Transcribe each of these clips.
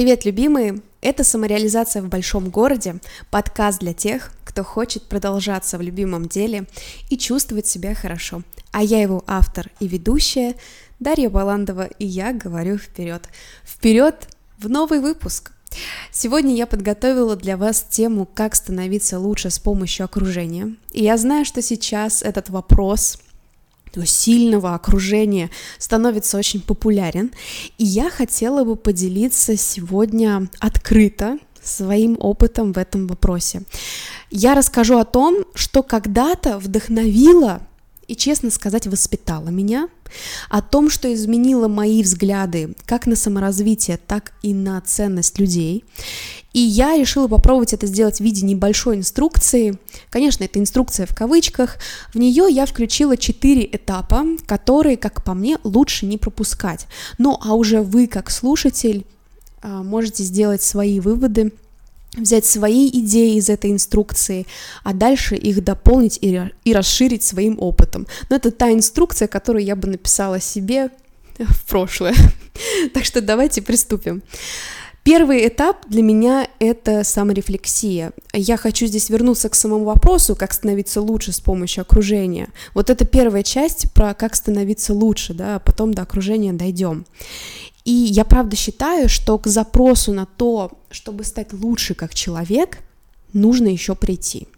Привет, любимые! Это «Самореализация в большом городе» — подкаст для тех, кто хочет продолжаться в любимом деле и чувствовать себя хорошо. А я его автор и ведущая Дарья Баландова, и я говорю вперед. Вперед в новый выпуск! Сегодня я подготовила для вас тему «Как становиться лучше с помощью окружения». И я знаю, что сейчас этот вопрос сильного окружения становится очень популярен. И я хотела бы поделиться сегодня открыто своим опытом в этом вопросе. Я расскажу о том, что когда-то вдохновило и, честно сказать, воспитала меня, о том, что изменило мои взгляды как на саморазвитие, так и на ценность людей. И я решила попробовать это сделать в виде небольшой инструкции. Конечно, это инструкция в кавычках. В нее я включила четыре этапа, которые, как по мне, лучше не пропускать. Ну, а уже вы, как слушатель, а, можете сделать свои выводы взять свои идеи из этой инструкции, а дальше их дополнить и, и расширить своим опытом. Но это та инструкция, которую я бы написала себе в прошлое. так что давайте приступим. Первый этап для меня — это саморефлексия. Я хочу здесь вернуться к самому вопросу, как становиться лучше с помощью окружения. Вот это первая часть про как становиться лучше, да, а потом до окружения дойдем. И я правда считаю, что к запросу на то, чтобы стать лучше как человек, нужно еще прийти.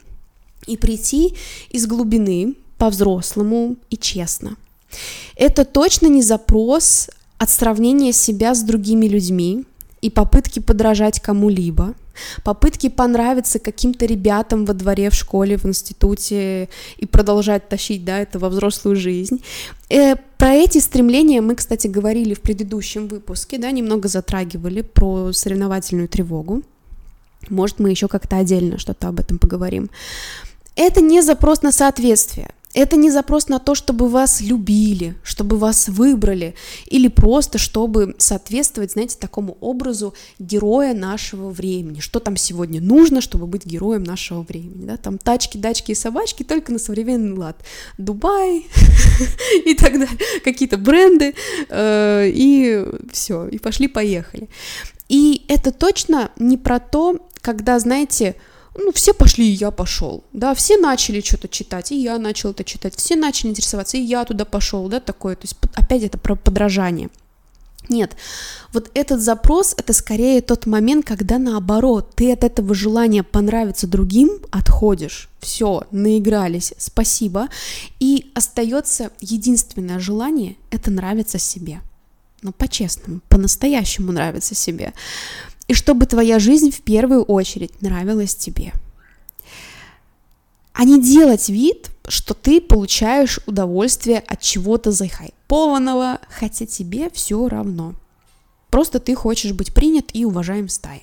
И прийти из глубины, по-взрослому и честно. Это точно не запрос от сравнения себя с другими людьми и попытки подражать кому-либо попытки понравиться каким-то ребятам во дворе, в школе, в институте и продолжать тащить, да, это во взрослую жизнь. Э, про эти стремления мы, кстати, говорили в предыдущем выпуске, да, немного затрагивали про соревновательную тревогу. Может, мы еще как-то отдельно что-то об этом поговорим. Это не запрос на соответствие. Это не запрос на то, чтобы вас любили, чтобы вас выбрали, или просто чтобы соответствовать, знаете, такому образу героя нашего времени. Что там сегодня нужно, чтобы быть героем нашего времени? Да? Там тачки, дачки и собачки только на современный лад. Дубай и так далее, какие-то бренды, э, и все, и пошли-поехали. И это точно не про то, когда, знаете, ну, все пошли, и я пошел, да, все начали что-то читать, и я начал это читать, все начали интересоваться, и я туда пошел, да, такое, то есть опять это про подражание. Нет, вот этот запрос это скорее тот момент, когда наоборот, ты от этого желания понравиться другим отходишь. Все, наигрались, спасибо. И остается единственное желание это нравиться себе. Ну, по-честному, по-настоящему нравиться себе и чтобы твоя жизнь в первую очередь нравилась тебе. А не делать вид, что ты получаешь удовольствие от чего-то захайпованного, хотя тебе все равно. Просто ты хочешь быть принят и уважаем в стае.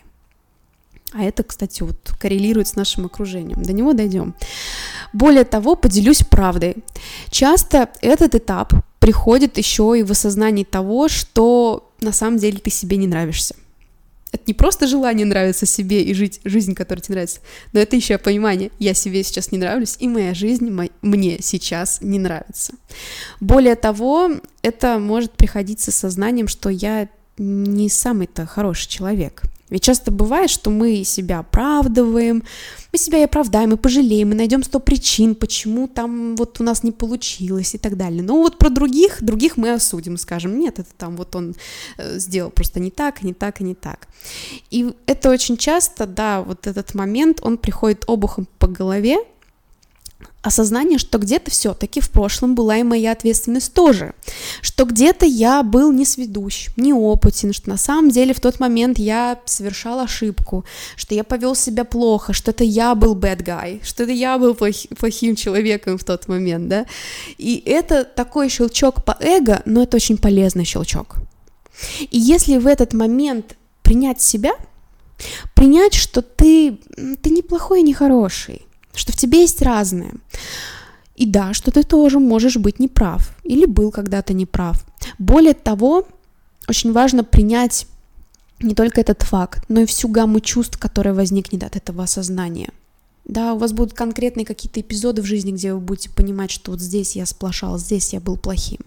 А это, кстати, вот коррелирует с нашим окружением. До него дойдем. Более того, поделюсь правдой. Часто этот этап приходит еще и в осознании того, что на самом деле ты себе не нравишься. Это не просто желание нравиться себе и жить жизнь, которая тебе нравится, но это еще понимание, я себе сейчас не нравлюсь, и моя жизнь мне сейчас не нравится. Более того, это может приходить с сознанием, что я не самый-то хороший человек. Ведь часто бывает, что мы себя оправдываем, мы себя и оправдаем, и пожалеем, и найдем сто причин, почему там вот у нас не получилось и так далее. Но вот про других, других мы осудим, скажем, нет, это там вот он э, сделал просто не так, не так и не так. И это очень часто, да, вот этот момент, он приходит обухом по голове, осознание, что где-то все-таки в прошлом была и моя ответственность тоже, что где-то я был не сведущ, неопытен, что на самом деле в тот момент я совершал ошибку, что я повел себя плохо, что это я был bad guy, что это я был плох, плохим человеком в тот момент, да, и это такой щелчок по эго, но это очень полезный щелчок. И если в этот момент принять себя, принять, что ты, ты неплохой и не хороший, что в тебе есть разное. И да, что ты тоже можешь быть неправ или был когда-то неправ. Более того, очень важно принять не только этот факт, но и всю гамму чувств, которая возникнет от этого осознания. Да, у вас будут конкретные какие-то эпизоды в жизни, где вы будете понимать, что вот здесь я сплошал, здесь я был плохим.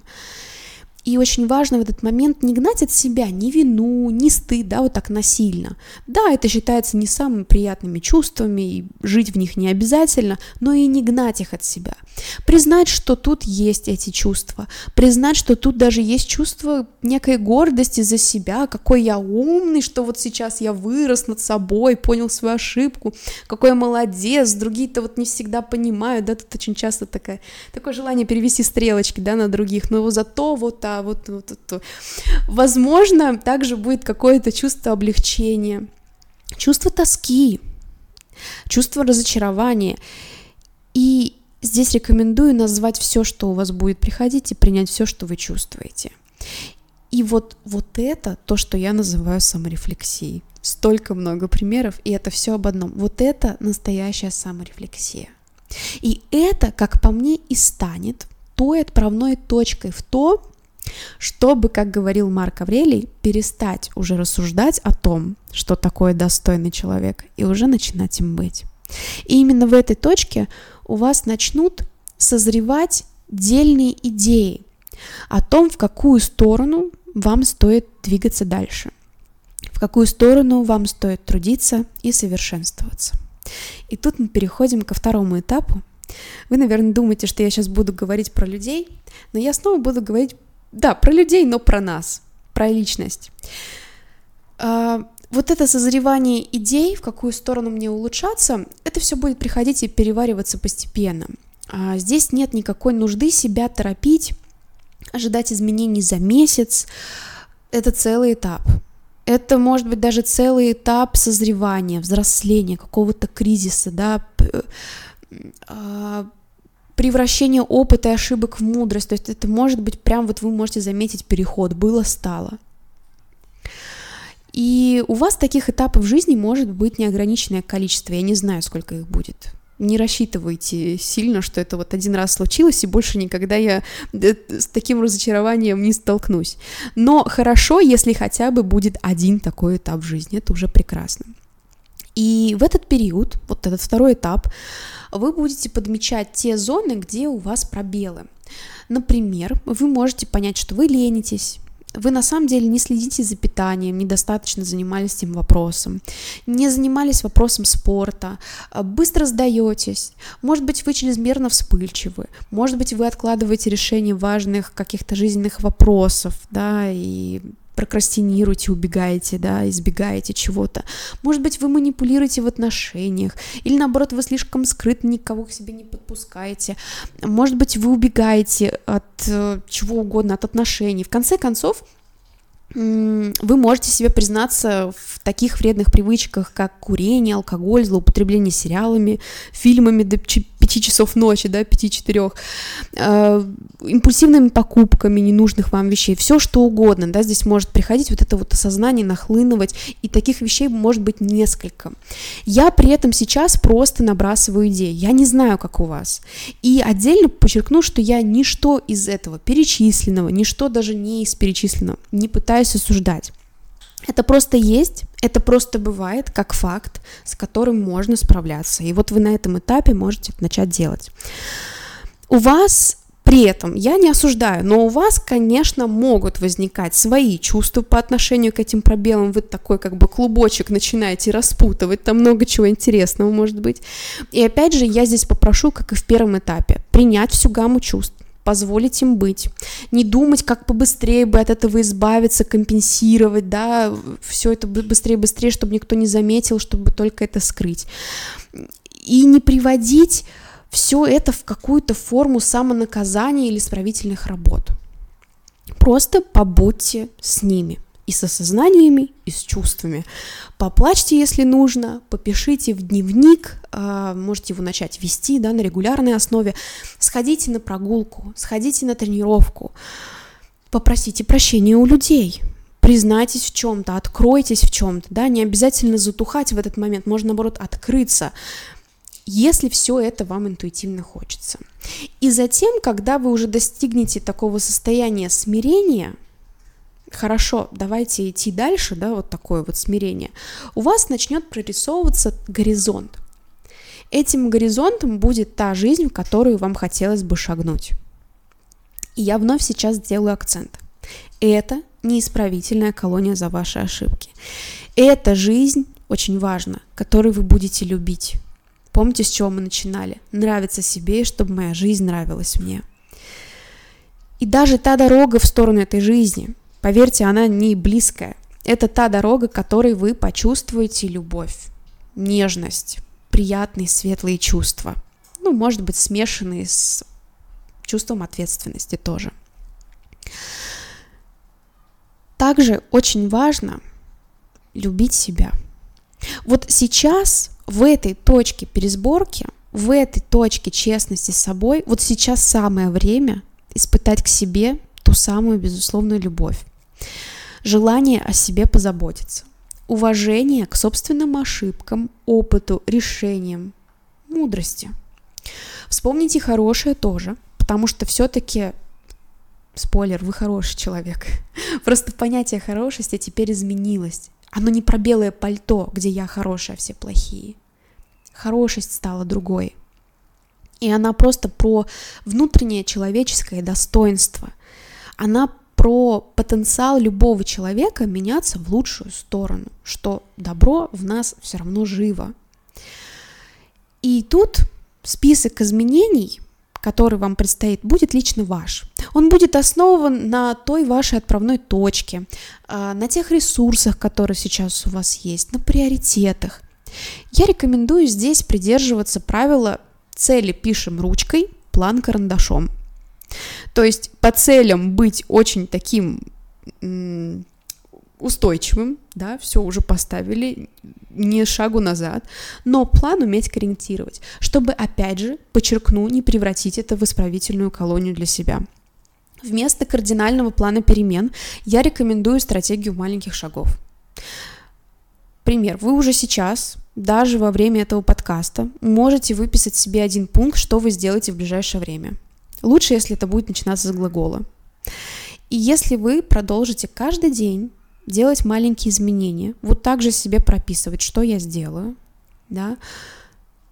И очень важно в этот момент не гнать от себя ни вину, ни стыд, да, вот так насильно. Да, это считается не самыми приятными чувствами, и жить в них не обязательно, но и не гнать их от себя. Признать, что тут есть эти чувства, признать, что тут даже есть чувство некой гордости за себя, какой я умный, что вот сейчас я вырос над собой, понял свою ошибку, какой я молодец, другие-то вот не всегда понимают, да, тут очень часто такое, такое желание перевести стрелочки, да, на других, но зато вот, вот, вот, вот, вот. возможно, также будет какое-то чувство облегчения, чувство тоски, чувство разочарования, и Здесь рекомендую назвать все, что у вас будет приходить, и принять все, что вы чувствуете. И вот, вот это то, что я называю саморефлексией. Столько много примеров, и это все об одном. Вот это настоящая саморефлексия. И это, как по мне, и станет той отправной точкой в то, чтобы, как говорил Марк Аврелий, перестать уже рассуждать о том, что такое достойный человек, и уже начинать им быть. И именно в этой точке у вас начнут созревать дельные идеи о том, в какую сторону вам стоит двигаться дальше, в какую сторону вам стоит трудиться и совершенствоваться. И тут мы переходим ко второму этапу. Вы, наверное, думаете, что я сейчас буду говорить про людей, но я снова буду говорить, да, про людей, но про нас, про личность. А, вот это созревание идей, в какую сторону мне улучшаться, это все будет приходить и перевариваться постепенно. А здесь нет никакой нужды себя торопить, ожидать изменений за месяц. Это целый этап. Это может быть даже целый этап созревания, взросления, какого-то кризиса, да, превращения опыта и ошибок в мудрость. То есть это может быть прям вот вы можете заметить переход, было-стало. И у вас таких этапов жизни может быть неограниченное количество. Я не знаю, сколько их будет. Не рассчитывайте сильно, что это вот один раз случилось, и больше никогда я э, с таким разочарованием не столкнусь. Но хорошо, если хотя бы будет один такой этап в жизни. Это уже прекрасно. И в этот период, вот этот второй этап, вы будете подмечать те зоны, где у вас пробелы. Например, вы можете понять, что вы ленитесь, вы на самом деле не следите за питанием, недостаточно занимались этим вопросом, не занимались вопросом спорта, а быстро сдаетесь, может быть, вы чрезмерно вспыльчивы, может быть, вы откладываете решение важных каких-то жизненных вопросов, да, и прокрастинируете, убегаете, да, избегаете чего-то. Может быть, вы манипулируете в отношениях, или наоборот, вы слишком скрыты, никого к себе не подпускаете. Может быть, вы убегаете от э, чего угодно, от отношений. В конце концов, вы можете себе признаться в таких вредных привычках, как курение, алкоголь, злоупотребление сериалами, фильмами 5 часов ночи, да, 5-4, э, импульсивными покупками ненужных вам вещей, все что угодно, да, здесь может приходить вот это вот осознание, нахлынывать, и таких вещей может быть несколько. Я при этом сейчас просто набрасываю идеи, я не знаю, как у вас. И отдельно подчеркну, что я ничто из этого перечисленного, ничто даже не из перечисленного не пытаюсь осуждать. Это просто есть, это просто бывает как факт, с которым можно справляться. И вот вы на этом этапе можете начать делать. У вас при этом я не осуждаю, но у вас, конечно, могут возникать свои чувства по отношению к этим пробелам. Вы такой как бы клубочек начинаете распутывать, там много чего интересного может быть. И опять же, я здесь попрошу, как и в первом этапе, принять всю гамму чувств позволить им быть, не думать, как побыстрее бы от этого избавиться, компенсировать, да, все это быстрее-быстрее, чтобы никто не заметил, чтобы только это скрыть. И не приводить все это в какую-то форму самонаказания или исправительных работ. Просто побудьте с ними и с осознаниями, и с чувствами. Поплачьте, если нужно, попишите в дневник, а, можете его начать вести да, на регулярной основе, сходите на прогулку, сходите на тренировку, попросите прощения у людей, признайтесь в чем-то, откройтесь в чем-то, да, не обязательно затухать в этот момент, можно наоборот открыться, если все это вам интуитивно хочется. И затем, когда вы уже достигнете такого состояния смирения, хорошо, давайте идти дальше, да, вот такое вот смирение, у вас начнет прорисовываться горизонт. Этим горизонтом будет та жизнь, в которую вам хотелось бы шагнуть. И я вновь сейчас сделаю акцент. Это неисправительная колония за ваши ошибки. Это жизнь, очень важно, которую вы будете любить. Помните, с чего мы начинали? Нравиться себе, чтобы моя жизнь нравилась мне. И даже та дорога в сторону этой жизни, поверьте, она не близкая. Это та дорога, которой вы почувствуете любовь, нежность, приятные светлые чувства. Ну, может быть, смешанные с чувством ответственности тоже. Также очень важно любить себя. Вот сейчас в этой точке пересборки, в этой точке честности с собой, вот сейчас самое время испытать к себе ту самую безусловную любовь. Желание о себе позаботиться. Уважение к собственным ошибкам, опыту, решениям, мудрости. Вспомните хорошее тоже, потому что все-таки спойлер, вы хороший человек. Просто понятие хорошести теперь изменилось. Оно не про белое пальто, где я хорошая, а все плохие. Хорошесть стала другой. И она просто про внутреннее человеческое достоинство. Она про потенциал любого человека меняться в лучшую сторону, что добро в нас все равно живо. И тут список изменений, который вам предстоит, будет лично ваш. Он будет основан на той вашей отправной точке, а, на тех ресурсах, которые сейчас у вас есть, на приоритетах. Я рекомендую здесь придерживаться правила цели пишем ручкой, план карандашом. То есть по целям быть очень таким устойчивым, да, все уже поставили, не шагу назад, но план уметь корректировать, чтобы, опять же, подчеркну, не превратить это в исправительную колонию для себя. Вместо кардинального плана перемен я рекомендую стратегию маленьких шагов. Пример. Вы уже сейчас, даже во время этого подкаста, можете выписать себе один пункт, что вы сделаете в ближайшее время. Лучше, если это будет начинаться с глагола. И если вы продолжите каждый день делать маленькие изменения, вот так же себе прописывать, что я сделаю, да,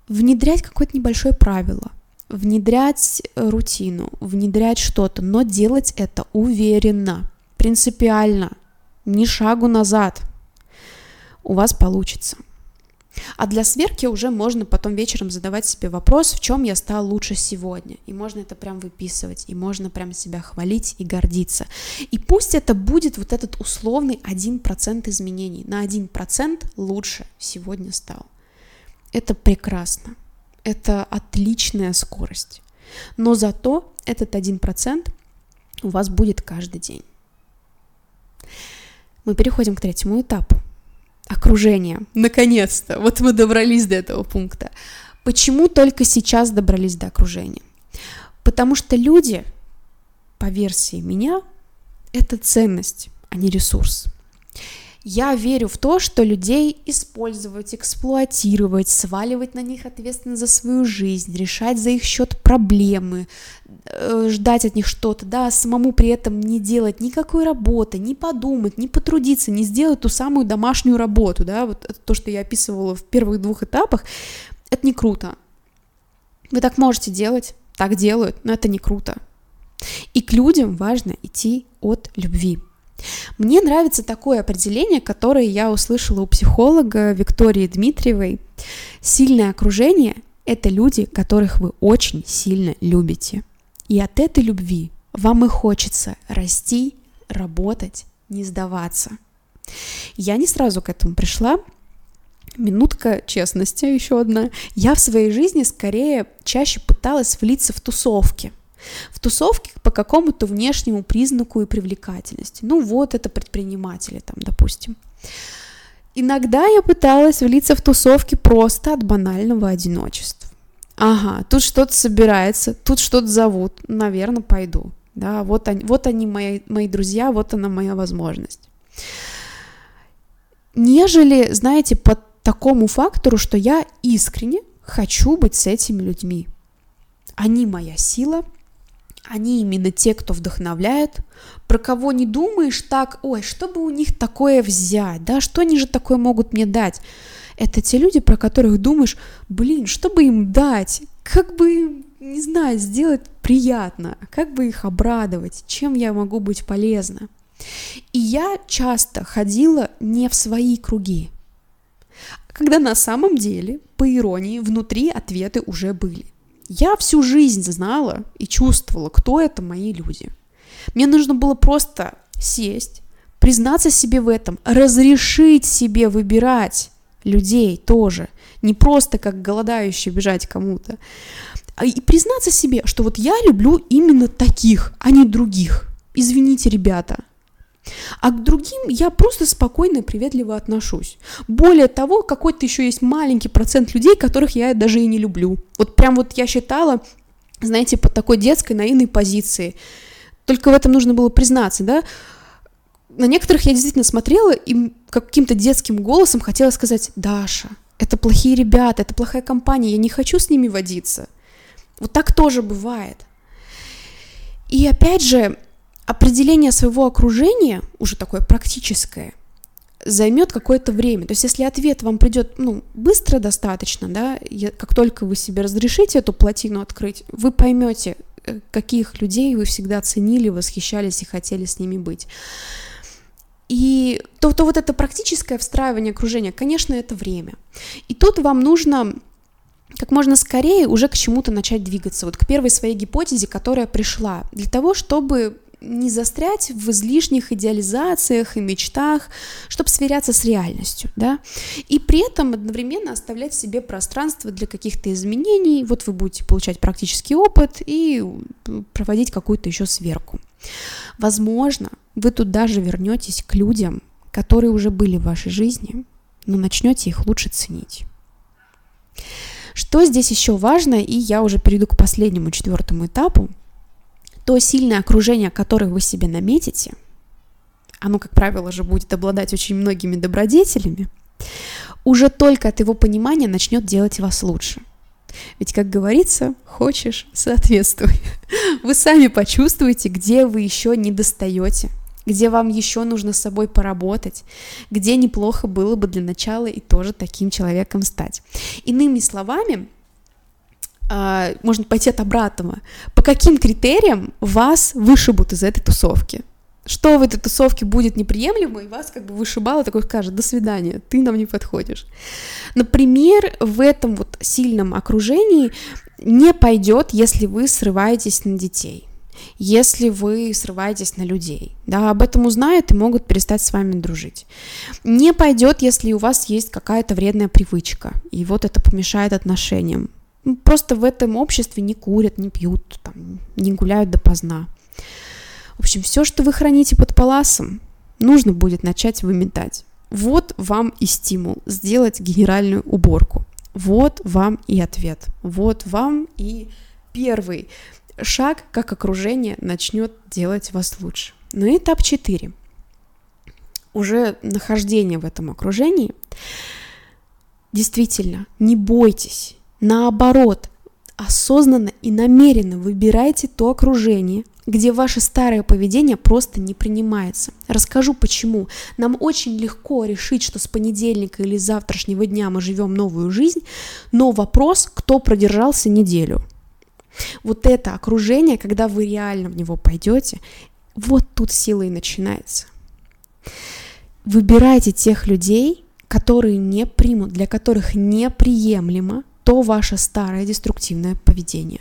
внедрять какое-то небольшое правило, внедрять э, рутину, внедрять что-то, но делать это уверенно, принципиально, ни шагу назад, у вас получится. А для сверки уже можно потом вечером задавать себе вопрос, в чем я стал лучше сегодня. И можно это прям выписывать, и можно прям себя хвалить и гордиться. И пусть это будет вот этот условный 1% изменений. На 1% лучше сегодня стал. Это прекрасно. Это отличная скорость. Но зато этот 1% у вас будет каждый день. Мы переходим к третьему этапу окружение. Наконец-то, вот мы добрались до этого пункта. Почему только сейчас добрались до окружения? Потому что люди, по версии меня, это ценность, а не ресурс. Я верю в то, что людей использовать, эксплуатировать, сваливать на них ответственность за свою жизнь, решать за их счет проблемы, э, ждать от них что-то, да, самому при этом не делать никакой работы, не подумать, не потрудиться, не сделать ту самую домашнюю работу, да, вот то, что я описывала в первых двух этапах, это не круто. Вы так можете делать, так делают, но это не круто. И к людям важно идти от любви. Мне нравится такое определение, которое я услышала у психолога Виктории Дмитриевой. Сильное окружение – это люди, которых вы очень сильно любите. И от этой любви вам и хочется расти, работать, не сдаваться. Я не сразу к этому пришла, Минутка честности еще одна. Я в своей жизни скорее чаще пыталась влиться в тусовки – в тусовке по какому-то внешнему признаку и привлекательности. Ну вот это предприниматели там, допустим. Иногда я пыталась влиться в тусовки просто от банального одиночества. Ага, тут что-то собирается, тут что-то зовут, наверное, пойду. Да, вот они, вот они мои, мои друзья, вот она моя возможность. Нежели, знаете, по такому фактору, что я искренне хочу быть с этими людьми. Они моя сила, они именно те, кто вдохновляет, про кого не думаешь так, ой, что бы у них такое взять, да, что они же такое могут мне дать. Это те люди, про которых думаешь, блин, что бы им дать, как бы не знаю, сделать приятно, как бы их обрадовать, чем я могу быть полезна. И я часто ходила не в свои круги, когда на самом деле, по иронии, внутри ответы уже были. Я всю жизнь знала и чувствовала, кто это мои люди. Мне нужно было просто сесть, признаться себе в этом, разрешить себе выбирать людей тоже, не просто как голодающий бежать кому-то, а и признаться себе, что вот я люблю именно таких, а не других. Извините, ребята, а к другим я просто спокойно и приветливо отношусь. Более того, какой-то еще есть маленький процент людей, которых я даже и не люблю. Вот прям вот я считала, знаете, под такой детской наивной позиции. Только в этом нужно было признаться, да. На некоторых я действительно смотрела и каким-то детским голосом хотела сказать, Даша, это плохие ребята, это плохая компания, я не хочу с ними водиться. Вот так тоже бывает. И опять же, определение своего окружения, уже такое практическое, займет какое-то время. То есть, если ответ вам придет ну, быстро достаточно, да, как только вы себе разрешите эту плотину открыть, вы поймете, э, каких людей вы всегда ценили, восхищались и хотели с ними быть. И то, то вот это практическое встраивание окружения, конечно, это время. И тут вам нужно как можно скорее уже к чему-то начать двигаться, вот к первой своей гипотезе, которая пришла, для того, чтобы не застрять в излишних идеализациях и мечтах, чтобы сверяться с реальностью, да, и при этом одновременно оставлять себе пространство для каких-то изменений, вот вы будете получать практический опыт и проводить какую-то еще сверку. Возможно, вы тут даже вернетесь к людям, которые уже были в вашей жизни, но начнете их лучше ценить. Что здесь еще важно, и я уже перейду к последнему, четвертому этапу, то сильное окружение, которое вы себе наметите, оно, как правило, же будет обладать очень многими добродетелями, уже только от его понимания начнет делать вас лучше. Ведь, как говорится, хочешь – соответствуй. Вы сами почувствуете, где вы еще не достаете, где вам еще нужно с собой поработать, где неплохо было бы для начала и тоже таким человеком стать. Иными словами, а, можно пойти от обратного. По каким критериям вас вышибут из этой тусовки? Что в этой тусовке будет неприемлемо, и вас как бы вышибало, такой скажет, до свидания, ты нам не подходишь. Например, в этом вот сильном окружении не пойдет, если вы срываетесь на детей если вы срываетесь на людей. Да, об этом узнают и могут перестать с вами дружить. Не пойдет, если у вас есть какая-то вредная привычка, и вот это помешает отношениям. Ну, просто в этом обществе не курят, не пьют, там, не гуляют допоздна. В общем, все, что вы храните под паласом, нужно будет начать выметать. Вот вам и стимул сделать генеральную уборку. Вот вам и ответ. Вот вам и первый шаг, как окружение начнет делать вас лучше. Ну этап 4. Уже нахождение в этом окружении. Действительно, не бойтесь Наоборот, осознанно и намеренно выбирайте то окружение, где ваше старое поведение просто не принимается. Расскажу почему. Нам очень легко решить, что с понедельника или завтрашнего дня мы живем новую жизнь, но вопрос, кто продержался неделю. Вот это окружение, когда вы реально в него пойдете, вот тут сила и начинается. Выбирайте тех людей, которые не примут, для которых неприемлемо то ваше старое деструктивное поведение.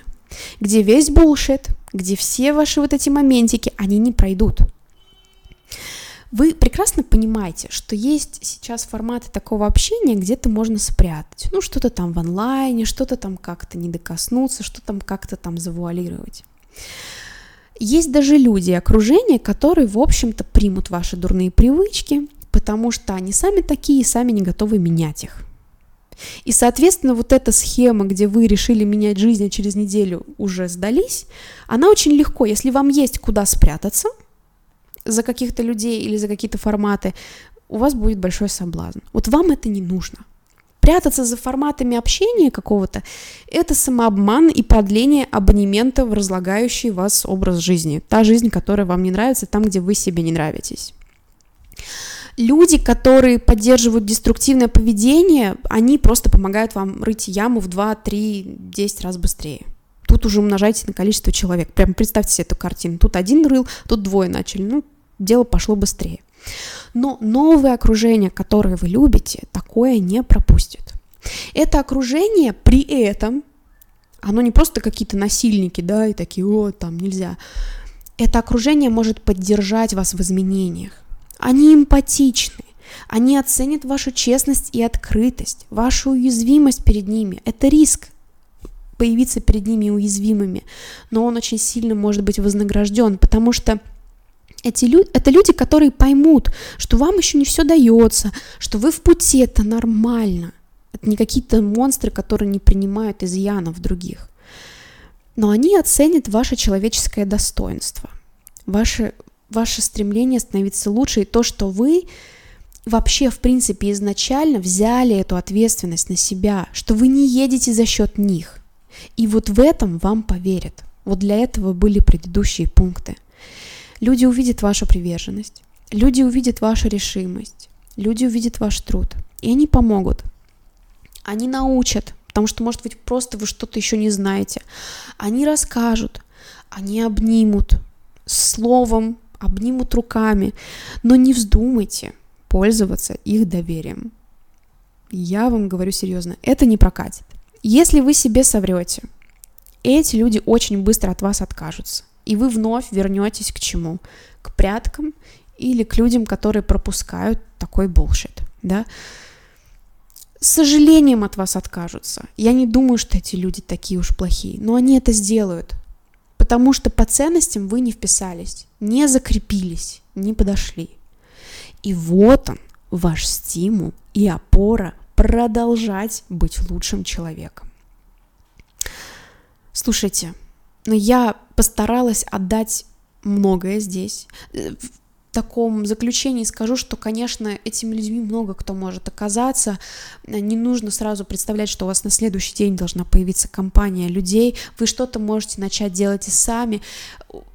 Где весь булшит, где все ваши вот эти моментики, они не пройдут. Вы прекрасно понимаете, что есть сейчас форматы такого общения, где-то можно спрятать. Ну, что-то там в онлайне, что-то там как-то не докоснуться, что там как-то там завуалировать. Есть даже люди, окружение, которые, в общем-то, примут ваши дурные привычки, потому что они сами такие и сами не готовы менять их. И, соответственно, вот эта схема, где вы решили менять жизнь, а через неделю уже сдались, она очень легко, если вам есть куда спрятаться за каких-то людей или за какие-то форматы, у вас будет большой соблазн. Вот вам это не нужно. Прятаться за форматами общения какого-то – это самообман и продление абонемента в разлагающий вас образ жизни. Та жизнь, которая вам не нравится, там, где вы себе не нравитесь люди, которые поддерживают деструктивное поведение, они просто помогают вам рыть яму в 2, 3, 10 раз быстрее. тут уже умножайте на количество человек. Прям представьте себе эту картину. Тут один рыл, тут двое начали. Ну, дело пошло быстрее. Но новое окружение, которое вы любите, такое не пропустит. Это окружение при этом, оно не просто какие-то насильники, да, и такие, о, там нельзя. Это окружение может поддержать вас в изменениях. Они эмпатичны, они оценят вашу честность и открытость, вашу уязвимость перед ними. Это риск появиться перед ними уязвимыми, но он очень сильно может быть вознагражден, потому что эти люди, это люди, которые поймут, что вам еще не все дается, что вы в пути, это нормально. Это не какие-то монстры, которые не принимают изъянов других. Но они оценят ваше человеческое достоинство, ваше, ваше стремление становиться лучше и то, что вы вообще, в принципе, изначально взяли эту ответственность на себя, что вы не едете за счет них. И вот в этом вам поверят. Вот для этого были предыдущие пункты – Люди увидят вашу приверженность, люди увидят вашу решимость, люди увидят ваш труд, и они помогут. Они научат, потому что, может быть, просто вы что-то еще не знаете. Они расскажут, они обнимут словом, обнимут руками, но не вздумайте пользоваться их доверием. Я вам говорю серьезно, это не прокатит. Если вы себе соврете, эти люди очень быстро от вас откажутся и вы вновь вернетесь к чему? К пряткам или к людям, которые пропускают такой булшит, да? С сожалением от вас откажутся. Я не думаю, что эти люди такие уж плохие, но они это сделают, потому что по ценностям вы не вписались, не закрепились, не подошли. И вот он, ваш стимул и опора продолжать быть лучшим человеком. Слушайте, но я постаралась отдать многое здесь. Таком заключении скажу, что, конечно, этими людьми много кто может оказаться. Не нужно сразу представлять, что у вас на следующий день должна появиться компания людей. Вы что-то можете начать делать и сами.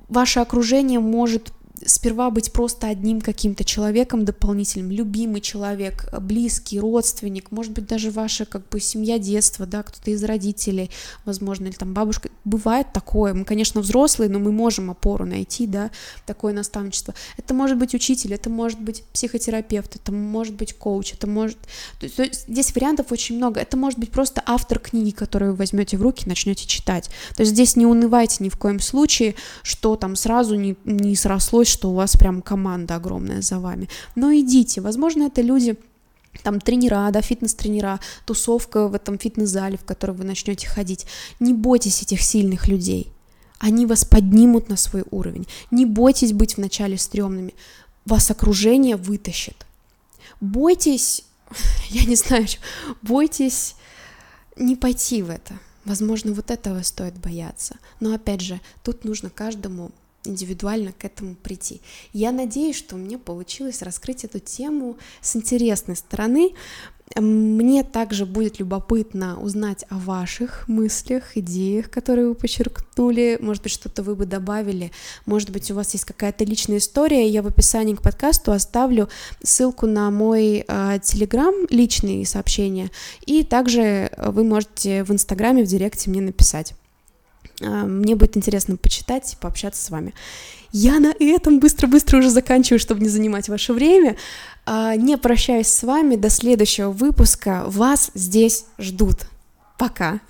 Ваше окружение может сперва быть просто одним каким-то человеком дополнительным, любимый человек, близкий, родственник, может быть, даже ваша как бы семья детства, да, кто-то из родителей, возможно, или там бабушка. Бывает такое. Мы, конечно, взрослые, но мы можем опору найти, да, такое наставничество. Это может быть учитель, это может быть психотерапевт, это может быть коуч, это может... То есть, то есть здесь вариантов очень много. Это может быть просто автор книги, которую вы возьмете в руки, начнете читать. То есть здесь не унывайте ни в коем случае, что там сразу не, не срослось, что у вас прям команда огромная за вами. Но идите, возможно, это люди, там тренера, да, фитнес-тренера, тусовка в этом фитнес-зале, в который вы начнете ходить. Не бойтесь этих сильных людей. Они вас поднимут на свой уровень. Не бойтесь быть вначале стрёмными. Вас окружение вытащит. Бойтесь, я не знаю, бойтесь не пойти в это. Возможно, вот этого стоит бояться. Но опять же, тут нужно каждому индивидуально к этому прийти. Я надеюсь, что мне получилось раскрыть эту тему с интересной стороны. Мне также будет любопытно узнать о ваших мыслях, идеях, которые вы подчеркнули. Может быть, что-то вы бы добавили. Может быть, у вас есть какая-то личная история. Я в описании к подкасту оставлю ссылку на мой э, личные сообщения. И также вы можете в инстаграме, в директе мне написать. А, мне будет интересно почитать и пообщаться с вами. Я на этом быстро-быстро уже заканчиваю, чтобы не занимать ваше время. А, не прощаюсь с вами до следующего выпуска. Вас здесь ждут. Пока.